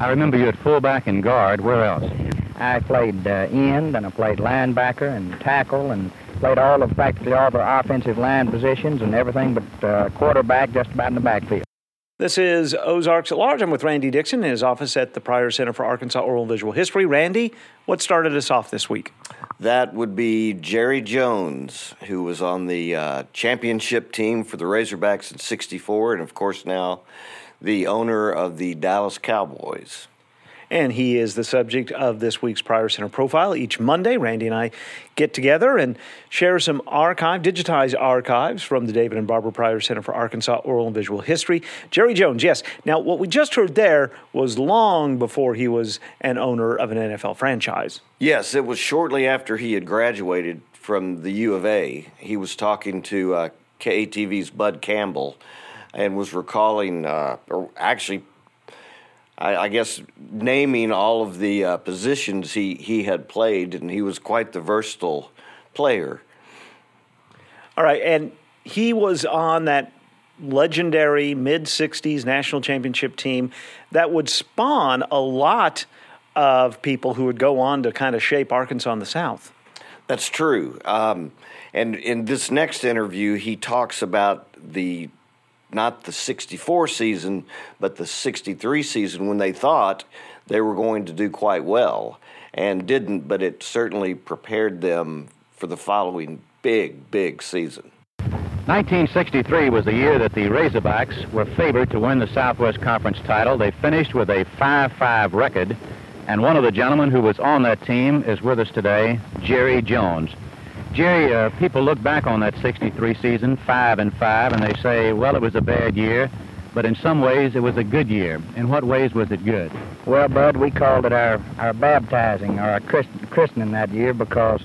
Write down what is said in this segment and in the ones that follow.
I remember you at fullback and guard. Where else? I played uh, end and I played linebacker and tackle and played all of practically all the offensive line positions and everything but uh, quarterback just about in the backfield. This is Ozarks at Large. I'm with Randy Dixon in his office at the Pryor Center for Arkansas Oral and Visual History. Randy, what started us off this week? That would be Jerry Jones, who was on the uh, championship team for the Razorbacks in 64, and of course now the owner of the Dallas Cowboys and he is the subject of this week's Pryor Center profile. Each Monday, Randy and I get together and share some archive, digitized archives from the David and Barbara Pryor Center for Arkansas Oral and Visual History. Jerry Jones, yes. Now, what we just heard there was long before he was an owner of an NFL franchise. Yes, it was shortly after he had graduated from the U of A. He was talking to uh, KATV's Bud Campbell and was recalling, uh, or actually I, I guess naming all of the uh, positions he, he had played, and he was quite the versatile player. All right, and he was on that legendary mid 60s national championship team that would spawn a lot of people who would go on to kind of shape Arkansas in the South. That's true. Um, and in this next interview, he talks about the not the 64 season, but the 63 season when they thought they were going to do quite well and didn't, but it certainly prepared them for the following big, big season. 1963 was the year that the Razorbacks were favored to win the Southwest Conference title. They finished with a 5 5 record, and one of the gentlemen who was on that team is with us today, Jerry Jones. Jerry, uh, people look back on that 63 season, 5 and 5, and they say, well, it was a bad year, but in some ways it was a good year. In what ways was it good? Well, Bud, we called it our, our baptizing our christ- christening that year because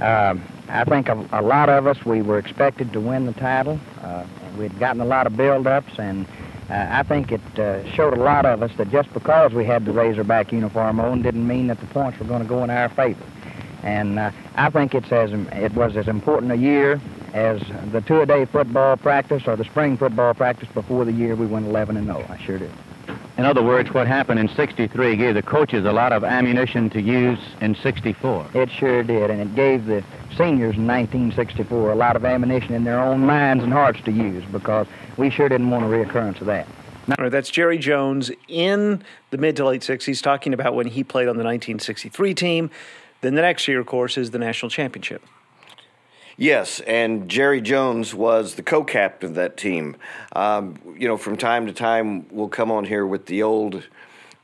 uh, I think a, a, lot of us, we were expected to win the title. Uh, we'd gotten a lot of build-ups, and uh, I think it uh, showed a lot of us that just because we had the Razorback uniform on didn't mean that the points were going to go in our favor. And uh, I think it's as it was as important a year as the two-a-day football practice or the spring football practice before the year we went 11 and 0. I sure did. In other words, what happened in 63 gave the coaches a lot of ammunition to use in 64. It sure did, and it gave the seniors in 1964 a lot of ammunition in their own minds and hearts to use because we sure didn't want a reoccurrence of that. All right, that's Jerry Jones in the mid to late 60s talking about when he played on the 1963 team. Then the next year, of course, is the national championship. Yes, and Jerry Jones was the co-captain of that team. Um, you know, from time to time, we'll come on here with the old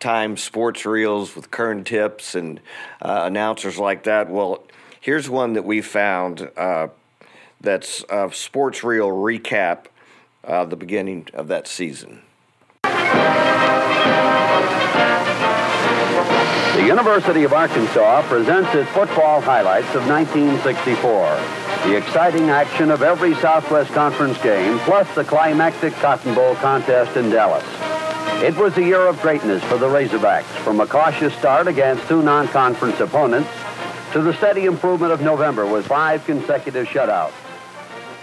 time sports reels with current tips and uh, announcers like that. Well, here's one that we found uh, that's a sports reel recap uh, the beginning of that season. The University of Arkansas presents its football highlights of 1964. The exciting action of every Southwest Conference game, plus the climactic Cotton Bowl contest in Dallas. It was a year of greatness for the Razorbacks, from a cautious start against two non-conference opponents to the steady improvement of November with five consecutive shutouts.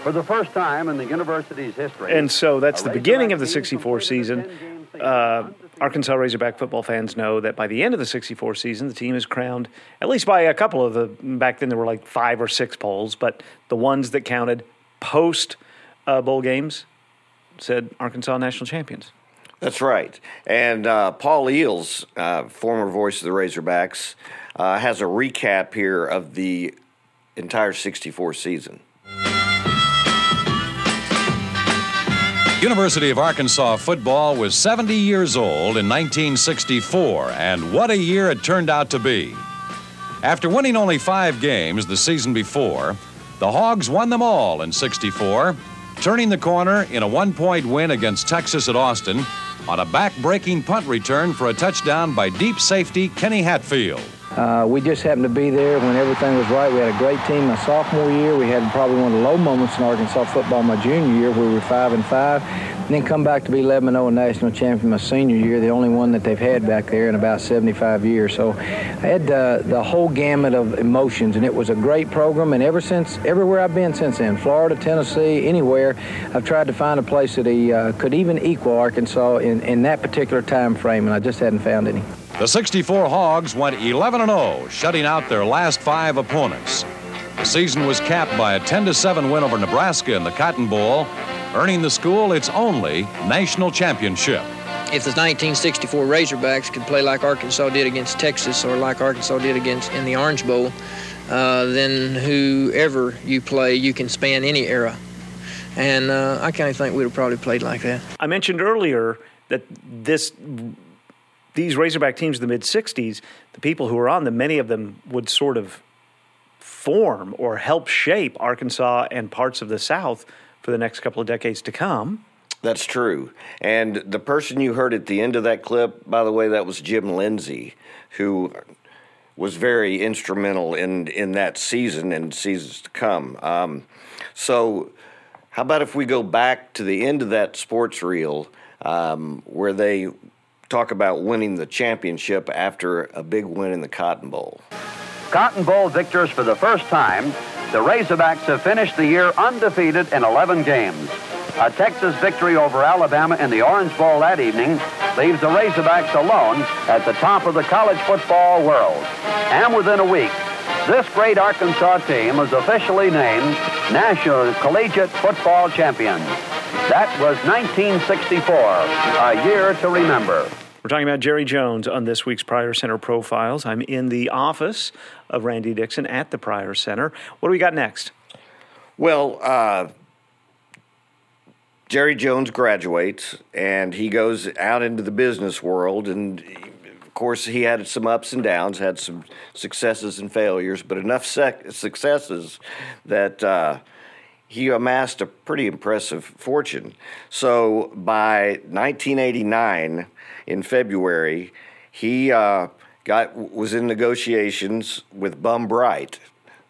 For the first time in the university's history. And so that's the beginning of the 64 season. Uh, Arkansas Razorback football fans know that by the end of the 64 season, the team is crowned, at least by a couple of the, back then there were like five or six polls, but the ones that counted post uh, bowl games said Arkansas national champions. That's right. And uh, Paul Eells, uh, former voice of the Razorbacks, uh, has a recap here of the entire 64 season. University of Arkansas football was 70 years old in 1964, and what a year it turned out to be. After winning only five games the season before, the Hogs won them all in 64, turning the corner in a one point win against Texas at Austin on a back breaking punt return for a touchdown by deep safety Kenny Hatfield. Uh, we just happened to be there when everything was right. We had a great team my sophomore year. We had probably one of the low moments in Arkansas football my junior year where we were 5 and 5. And then come back to be 11 and 0 national champion my senior year, the only one that they've had back there in about 75 years. So I had uh, the whole gamut of emotions, and it was a great program. And ever since, everywhere I've been since then, Florida, Tennessee, anywhere, I've tried to find a place that uh, could even equal Arkansas in, in that particular time frame, and I just hadn't found any. The 64 Hogs went 11 0, shutting out their last five opponents. The season was capped by a 10 7 win over Nebraska in the Cotton Bowl, earning the school its only national championship. If the 1964 Razorbacks could play like Arkansas did against Texas or like Arkansas did against in the Orange Bowl, uh, then whoever you play, you can span any era. And uh, I kind of think we'd have probably played like that. I mentioned earlier that this these Razorback teams of the mid 60s, the people who were on them, many of them would sort of form or help shape Arkansas and parts of the South for the next couple of decades to come. That's true. And the person you heard at the end of that clip, by the way, that was Jim Lindsey, who was very instrumental in, in that season and seasons to come. Um, so, how about if we go back to the end of that sports reel um, where they talk about winning the championship after a big win in the Cotton Bowl. Cotton Bowl victors for the first time, the Razorbacks have finished the year undefeated in 11 games. A Texas victory over Alabama in the Orange Bowl that evening leaves the Razorbacks alone at the top of the college football world. And within a week, this great Arkansas team was officially named National Collegiate Football Champions. That was 1964, a year to remember. We're talking about Jerry Jones on this week's Pryor Center Profiles. I'm in the office of Randy Dixon at the Pryor Center. What do we got next? Well, uh, Jerry Jones graduates and he goes out into the business world. And of course, he had some ups and downs, had some successes and failures, but enough sec- successes that. Uh, he amassed a pretty impressive fortune. So by 1989, in February, he uh, got was in negotiations with Bum Bright,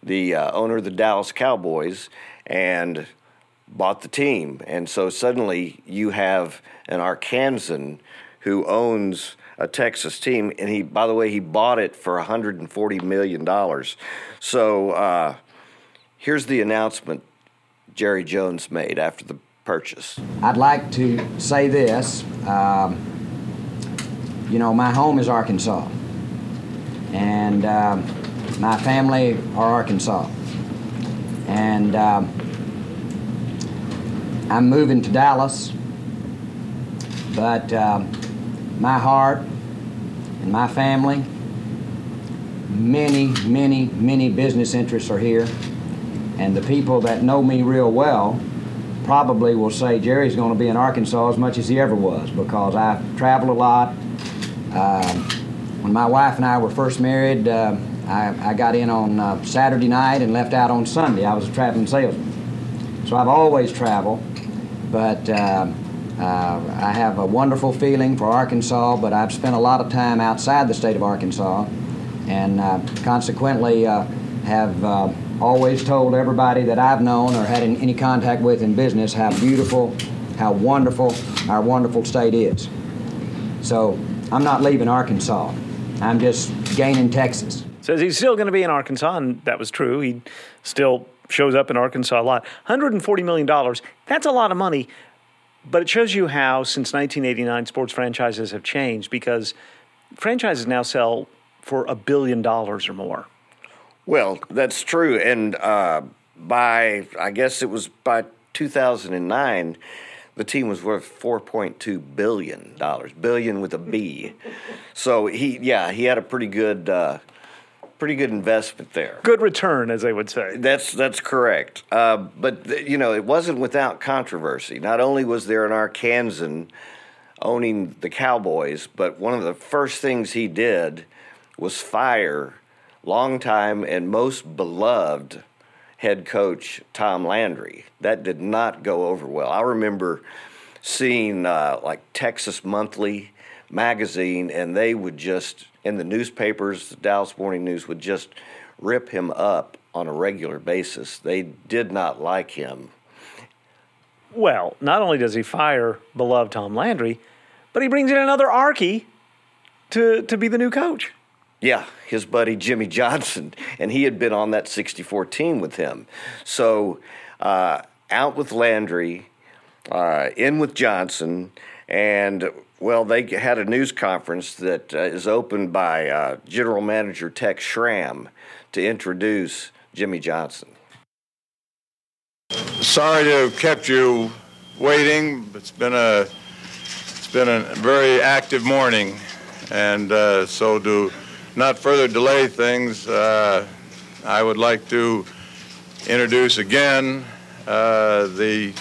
the uh, owner of the Dallas Cowboys, and bought the team. And so suddenly you have an Arkansan who owns a Texas team, and he, by the way, he bought it for 140 million dollars. So uh, here's the announcement Jerry Jones made after the purchase. I'd like to say this. Um, you know, my home is Arkansas, and um, my family are Arkansas, and um, I'm moving to Dallas, but um, my heart and my family, many, many, many business interests are here, and the people that know me real well probably will say Jerry's going to be in Arkansas as much as he ever was because I traveled a lot. Uh, when my wife and I were first married, uh, I, I, got in on uh, Saturday night and left out on Sunday. I was a traveling salesman. So I've always traveled, but uh, uh, I have a wonderful feeling for Arkansas, but I've spent a lot of time outside the state of Arkansas and uh, consequently have always told everybody that I've known or had any contact with in business how beautiful, how wonderful our wonderful state is. So I'm not leaving Arkansas. I'm just gaining Texas. Says he's still going to be in Arkansas, and that was true. He still shows up in Arkansas a lot. $140 million, that's a lot of money, but it shows you how, since 1989, sports franchises have changed because franchises now sell for a billion dollars or more. Well, that's true. And uh, by, I guess it was by 2009, the team was worth 4.2 billion dollars, billion with a B. So he, yeah, he had a pretty good, uh, pretty good investment there. Good return, as they would say. That's that's correct. Uh, but you know, it wasn't without controversy. Not only was there an Arkansan owning the Cowboys, but one of the first things he did was fire longtime and most beloved head coach Tom Landry. That did not go over well. I remember seeing uh, like Texas Monthly magazine, and they would just, in the newspapers, the Dallas Morning News would just rip him up on a regular basis. They did not like him. Well, not only does he fire beloved Tom Landry, but he brings in another Arkie to, to be the new coach. Yeah, his buddy Jimmy Johnson, and he had been on that 64 team with him. So uh, out with Landry, uh, in with Johnson, and well, they had a news conference that uh, is opened by uh, General Manager Tex Schramm to introduce Jimmy Johnson. Sorry to have kept you waiting. It's been a it's been a very active morning, and uh, so to not further delay things, uh, I would like to introduce again uh, the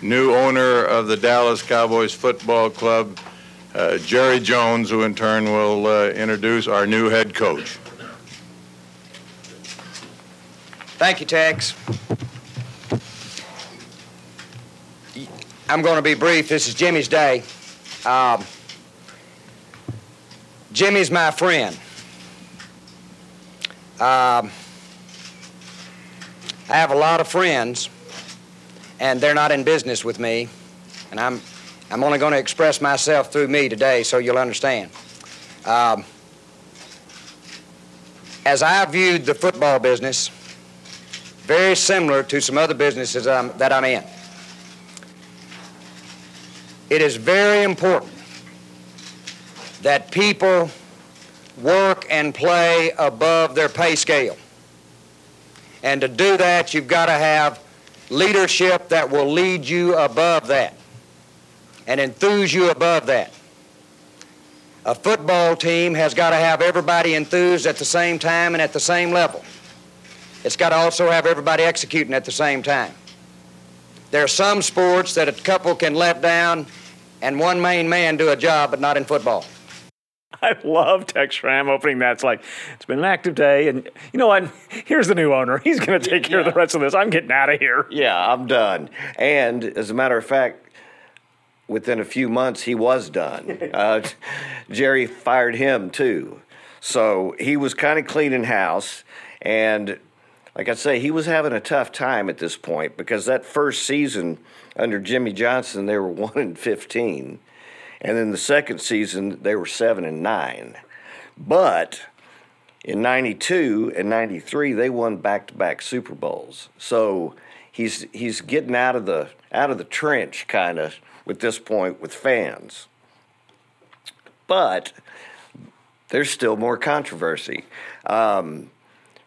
new owner of the Dallas Cowboys Football Club, uh, Jerry Jones, who in turn will uh, introduce our new head coach. Thank you, Tex. I'm going to be brief. This is Jimmy's day. Um, Jimmy's my friend. Um, I have a lot of friends, and they're not in business with me, and I'm, I'm only going to express myself through me today so you'll understand. Um, as I viewed the football business, very similar to some other businesses that I'm in, it is very important that people work and play above their pay scale. And to do that, you've got to have leadership that will lead you above that and enthuse you above that. A football team has got to have everybody enthused at the same time and at the same level. It's got to also have everybody executing at the same time. There are some sports that a couple can let down and one main man do a job, but not in football. I love Tex Schramm opening that. It's like, it's been an active day. And you know what? Here's the new owner. He's going to take care of the rest of this. I'm getting out of here. Yeah, I'm done. And as a matter of fact, within a few months, he was done. Uh, Jerry fired him too. So he was kind of cleaning house. And like I say, he was having a tough time at this point because that first season under Jimmy Johnson, they were 1 in 15 and then the second season they were seven and nine. But in '92 and '93 they won back-to-back Super Bowls. So he's he's getting out of the out of the trench kind of with this point with fans. But there's still more controversy. Um,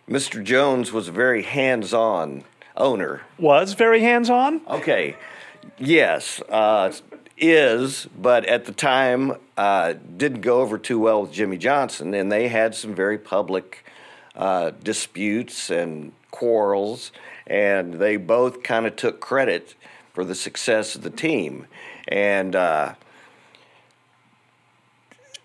Mr. Jones was a very hands-on owner. Was very hands-on. Okay. Yes. Uh, is, but at the time uh, didn't go over too well with Jimmy Johnson, and they had some very public uh, disputes and quarrels, and they both kind of took credit for the success of the team. And uh,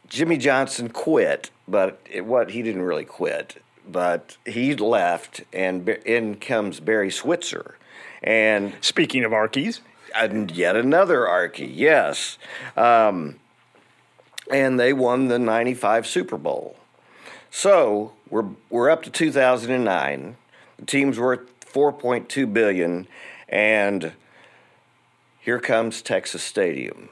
Jimmy Johnson quit, but it, what he didn't really quit, but he left, and in comes Barry Switzer. And speaking of Arkies, and yet another Arkie, yes. Um, and they won the 95 Super Bowl. So we're, we're up to 2009. The team's worth 4.2 billion, and here comes Texas Stadium.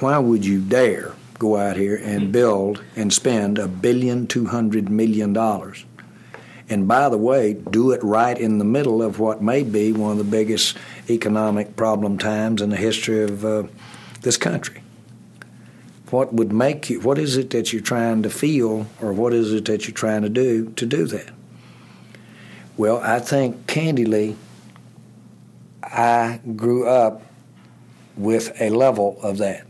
Why would you dare go out here and build and spend a billion two hundred million dollars? And by the way, do it right in the middle of what may be one of the biggest economic problem times in the history of uh, this country. What would make you, what is it that you're trying to feel, or what is it that you're trying to do to do that? Well, I think candidly, I grew up with a level of that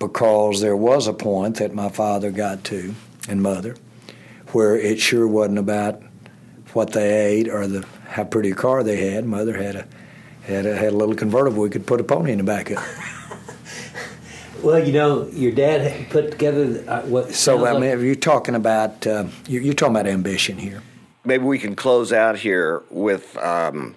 because there was a point that my father got to and mother where it sure wasn't about what they ate or the how pretty a car they had. Mother had a had a, had a little convertible we could put a pony in the back of. well, you know, your dad put together uh, what. So I mean, you're talking about uh, you're, talking about ambition here. Maybe we can close out here with um,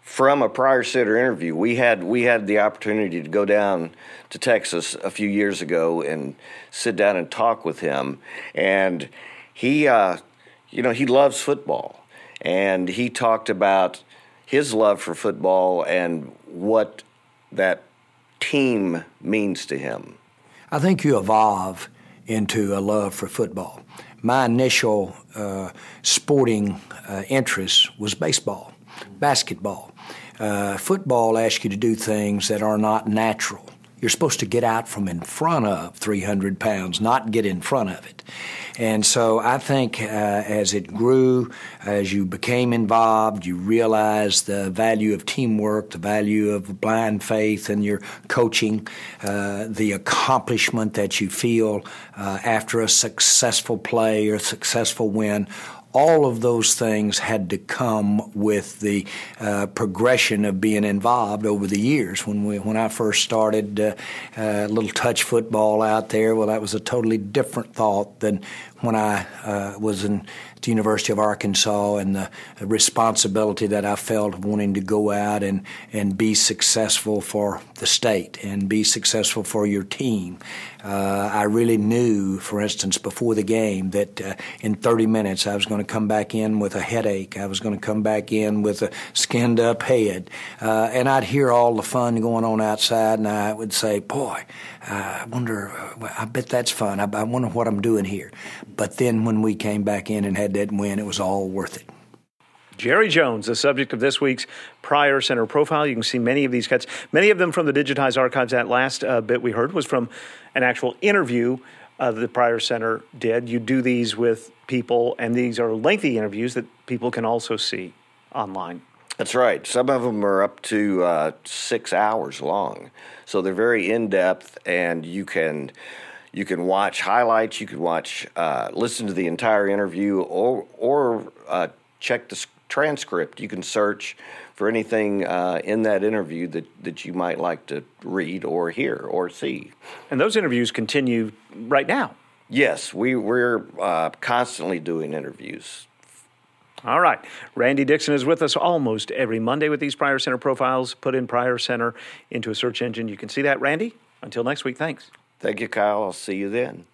from a Pryor Center interview. We had we had the opportunity to go down to Texas a few years ago and sit down and talk with him, and he, uh, you know, he loves football, and he talked about his love for football and what that team means to him. I think you evolve into a love for football. My initial uh, sporting uh, interest was baseball, basketball. Uh, football asks you to do things that are not natural. You're supposed to get out from in front of 300 pounds, not get in front of it. And so I think uh, as it grew, as you became involved, you realized the value of teamwork, the value of blind faith and your coaching, uh, the accomplishment that you feel uh, after a successful play or successful win all of those things had to come with the uh, progression of being involved over the years. When we, when I first started uh, uh, little touch football out there, well, that was a totally different thought than when I uh, was in the University of Arkansas and the responsibility that I felt of wanting to go out and, and be successful for the state and be successful for your team. Uh, I really knew, for instance, before the game that uh, in 30 minutes I was going to come back in with a headache. I was going to come back in with a skinned up head. Uh, and I'd hear all the fun going on outside, and I would say, Boy, I wonder, uh, I bet that's fun. I, I wonder what I'm doing here. But then when we came back in and had that win, it was all worth it. Jerry Jones, the subject of this week's Pryor Center profile. You can see many of these cuts, many of them from the digitized archives. That last uh, bit we heard was from an actual interview uh, the Pryor Center did. You do these with people, and these are lengthy interviews that people can also see online. That's right. Some of them are up to uh, six hours long, so they're very in depth, and you can you can watch highlights, you can watch, uh, listen to the entire interview, or or uh, check the transcript. You can search for anything uh, in that interview that, that you might like to read or hear or see. And those interviews continue right now. Yes, we, we're uh, constantly doing interviews. All right. Randy Dixon is with us almost every Monday with these Pryor Center profiles. Put in Pryor Center into a search engine. You can see that. Randy, until next week, thanks. Thank you, Kyle. I'll see you then.